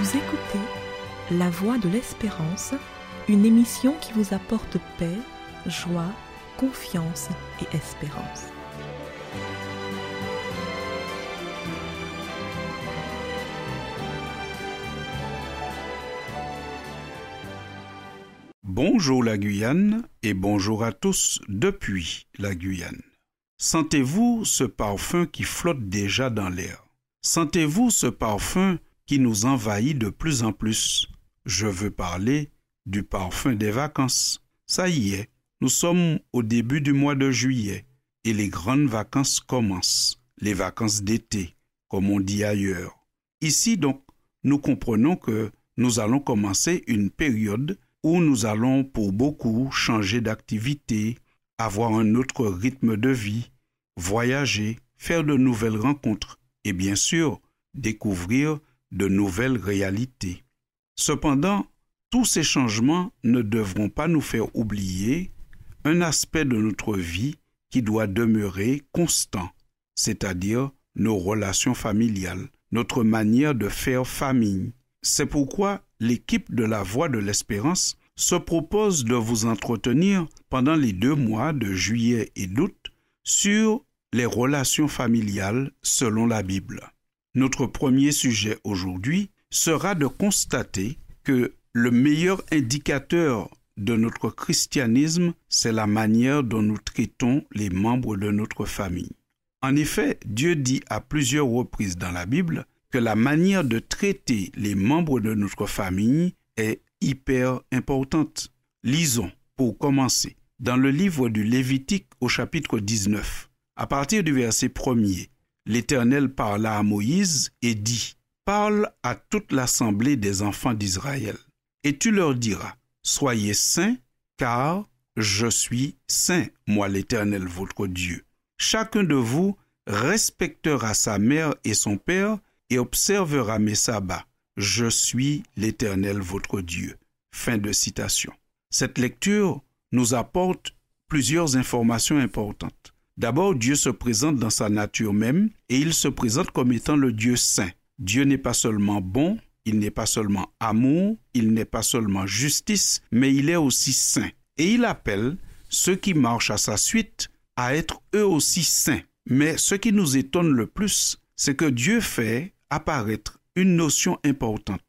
Vous écoutez La Voix de l'Espérance, une émission qui vous apporte paix, joie, confiance et espérance. Bonjour la Guyane et bonjour à tous depuis la Guyane. Sentez-vous ce parfum qui flotte déjà dans l'air? Sentez-vous ce parfum qui nous envahit de plus en plus Je veux parler du parfum des vacances. Ça y est, nous sommes au début du mois de juillet et les grandes vacances commencent, les vacances d'été, comme on dit ailleurs. Ici donc, nous comprenons que nous allons commencer une période où nous allons pour beaucoup changer d'activité, avoir un autre rythme de vie, voyager, faire de nouvelles rencontres et bien sûr découvrir de nouvelles réalités. Cependant, tous ces changements ne devront pas nous faire oublier un aspect de notre vie qui doit demeurer constant, c'est-à-dire nos relations familiales, notre manière de faire famille. C'est pourquoi l'équipe de la Voix de l'Espérance se propose de vous entretenir pendant les deux mois de juillet et d'août sur les relations familiales selon la Bible. Notre premier sujet aujourd'hui sera de constater que le meilleur indicateur de notre christianisme, c'est la manière dont nous traitons les membres de notre famille. En effet, Dieu dit à plusieurs reprises dans la Bible que la manière de traiter les membres de notre famille est hyper importante. Lisons, pour commencer, dans le livre du Lévitique au chapitre 19. À partir du verset premier, l'Éternel parla à Moïse et dit, Parle à toute l'assemblée des enfants d'Israël, et tu leur diras, Soyez saints, car je suis saint, moi l'Éternel votre Dieu. Chacun de vous respectera sa mère et son père, et observera mes sabbats. Je suis l'Éternel votre Dieu. Cette lecture nous apporte plusieurs informations importantes. D'abord, Dieu se présente dans sa nature même et il se présente comme étant le Dieu saint. Dieu n'est pas seulement bon, il n'est pas seulement amour, il n'est pas seulement justice, mais il est aussi saint. Et il appelle ceux qui marchent à sa suite à être eux aussi saints. Mais ce qui nous étonne le plus, c'est que Dieu fait apparaître une notion importante,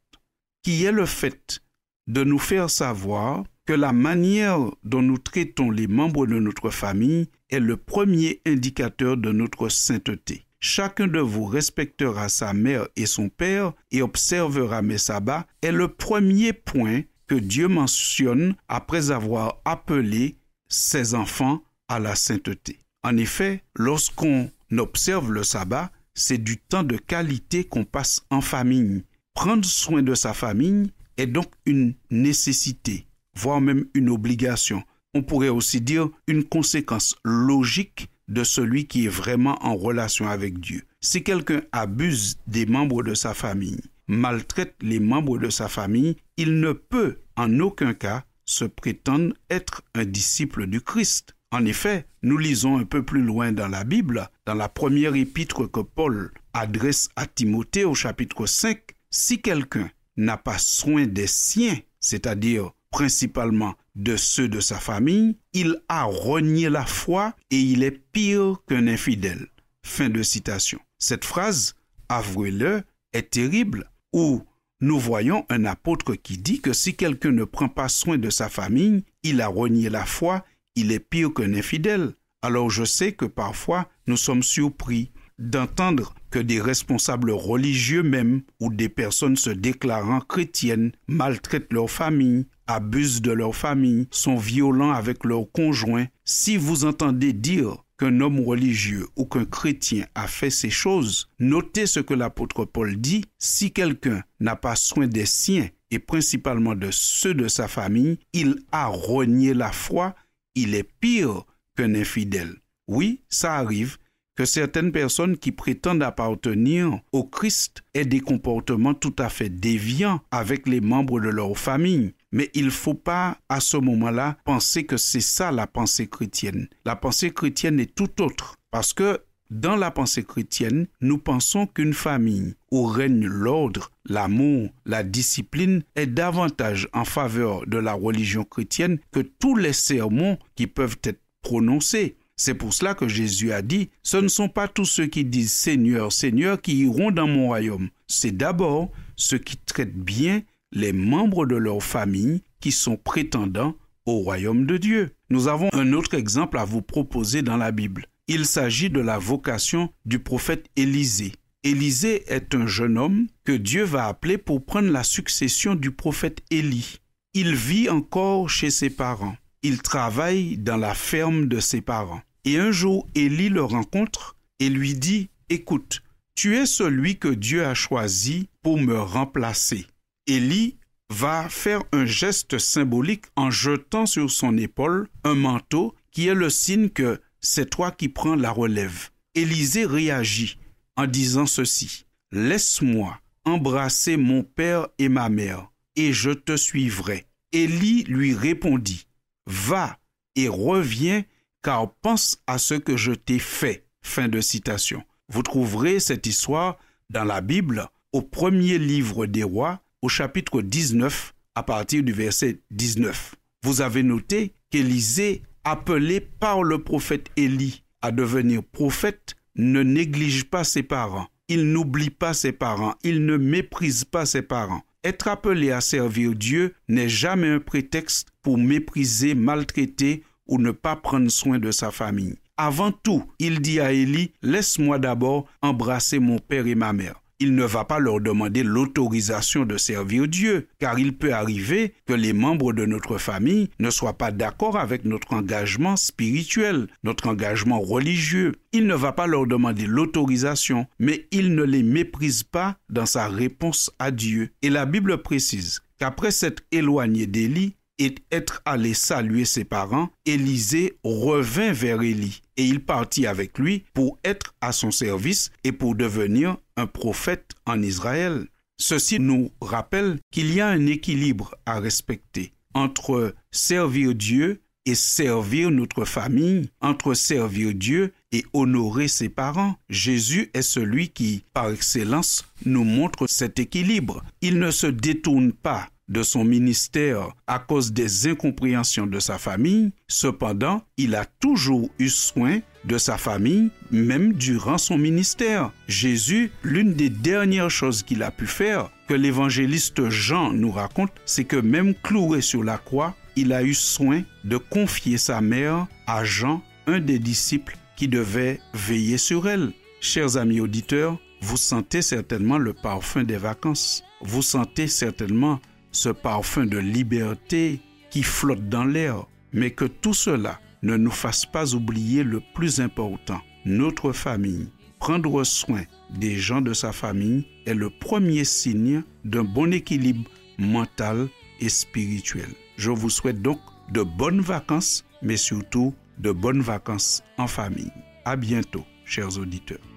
qui est le fait de nous faire savoir que la manière dont nous traitons les membres de notre famille est le premier indicateur de notre sainteté. Chacun de vous respectera sa mère et son père et observera mes sabbats est le premier point que Dieu mentionne après avoir appelé ses enfants à la sainteté. En effet, lorsqu'on observe le sabbat, c'est du temps de qualité qu'on passe en famille. Prendre soin de sa famille est donc une nécessité voire même une obligation. On pourrait aussi dire une conséquence logique de celui qui est vraiment en relation avec Dieu. Si quelqu'un abuse des membres de sa famille, maltraite les membres de sa famille, il ne peut en aucun cas se prétendre être un disciple du Christ. En effet, nous lisons un peu plus loin dans la Bible, dans la première épître que Paul adresse à Timothée au chapitre 5, si quelqu'un n'a pas soin des siens, c'est-à-dire principalement de ceux de sa famille, il a renié la foi et il est pire qu'un infidèle. Fin de citation. Cette phrase, avouez-le, est terrible, où nous voyons un apôtre qui dit que si quelqu'un ne prend pas soin de sa famille, il a renié la foi, il est pire qu'un infidèle. Alors je sais que parfois nous sommes surpris d'entendre que des responsables religieux même ou des personnes se déclarant chrétiennes maltraitent leur famille, abusent de leur famille, sont violents avec leurs conjoints. Si vous entendez dire qu'un homme religieux ou qu'un chrétien a fait ces choses, notez ce que l'apôtre Paul dit, si quelqu'un n'a pas soin des siens et principalement de ceux de sa famille, il a renié la foi, il est pire qu'un infidèle. Oui, ça arrive, que certaines personnes qui prétendent appartenir au Christ aient des comportements tout à fait déviants avec les membres de leur famille. Mais il ne faut pas, à ce moment-là, penser que c'est ça la pensée chrétienne. La pensée chrétienne est tout autre, parce que Dans la pensée chrétienne, nous pensons qu'une famille où règne l'ordre, l'amour, la discipline est davantage en faveur de la religion chrétienne que tous les sermons qui peuvent être prononcés. C'est pour cela que Jésus a dit, ce ne sont pas tous ceux qui disent Seigneur, Seigneur qui iront dans mon royaume. C'est d'abord ceux qui traitent bien les membres de leur famille qui sont prétendants au royaume de Dieu. Nous avons un autre exemple à vous proposer dans la Bible. Il s'agit de la vocation du prophète Élisée. Élisée est un jeune homme que Dieu va appeler pour prendre la succession du prophète Élie. Il vit encore chez ses parents. Il travaille dans la ferme de ses parents. Et un jour, Élie le rencontre et lui dit, Écoute, tu es celui que Dieu a choisi pour me remplacer. Élie va faire un geste symbolique en jetant sur son épaule un manteau qui est le signe que c'est toi qui prends la relève. Élisée réagit en disant ceci. Laisse-moi embrasser mon père et ma mère, et je te suivrai. Élie lui répondit. Va et reviens, car pense à ce que je t'ai fait. Fin de citation. Vous trouverez cette histoire dans la Bible, au premier livre des rois, au chapitre 19, à partir du verset 19. Vous avez noté qu'Élisée appelé par le prophète Élie à devenir prophète, ne néglige pas ses parents, il n'oublie pas ses parents, il ne méprise pas ses parents. Être appelé à servir Dieu n'est jamais un prétexte pour mépriser, maltraiter ou ne pas prendre soin de sa famille. Avant tout, il dit à Élie, Laisse-moi d'abord embrasser mon père et ma mère il ne va pas leur demander l'autorisation de servir Dieu, car il peut arriver que les membres de notre famille ne soient pas d'accord avec notre engagement spirituel, notre engagement religieux. Il ne va pas leur demander l'autorisation, mais il ne les méprise pas dans sa réponse à Dieu. Et la Bible précise qu'après s'être éloigné d'Élie, et être allé saluer ses parents, Élisée revint vers Élie et il partit avec lui pour être à son service et pour devenir un prophète en Israël. Ceci nous rappelle qu'il y a un équilibre à respecter entre servir Dieu et servir notre famille, entre servir Dieu et honorer ses parents. Jésus est celui qui, par excellence, nous montre cet équilibre. Il ne se détourne pas de son ministère à cause des incompréhensions de sa famille, cependant, il a toujours eu soin de sa famille, même durant son ministère. Jésus, l'une des dernières choses qu'il a pu faire, que l'évangéliste Jean nous raconte, c'est que même cloué sur la croix, il a eu soin de confier sa mère à Jean, un des disciples qui devait veiller sur elle. Chers amis auditeurs, vous sentez certainement le parfum des vacances. Vous sentez certainement ce parfum de liberté qui flotte dans l'air, mais que tout cela ne nous fasse pas oublier le plus important, notre famille. Prendre soin des gens de sa famille est le premier signe d'un bon équilibre mental et spirituel. Je vous souhaite donc de bonnes vacances, mais surtout de bonnes vacances en famille. À bientôt, chers auditeurs.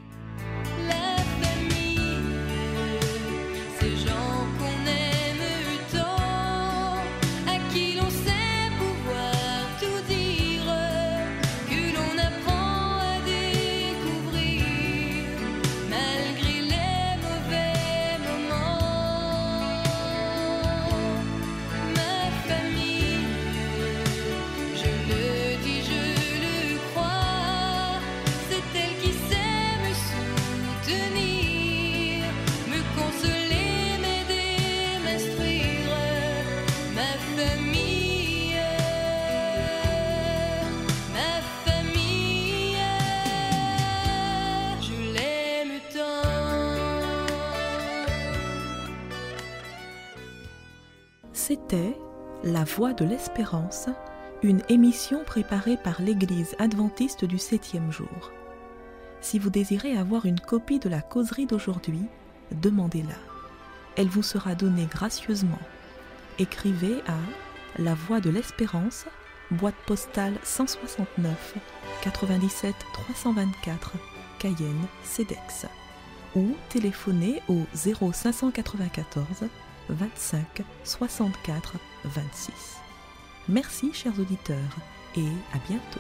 C'était La Voix de l'Espérance, une émission préparée par l'Église adventiste du septième jour. Si vous désirez avoir une copie de la causerie d'aujourd'hui, demandez-la. Elle vous sera donnée gracieusement. Écrivez à La Voix de l'Espérance, boîte postale 169 97 324 Cayenne, CEDEX ou téléphonez au 0594 25 64 26. Merci chers auditeurs et à bientôt.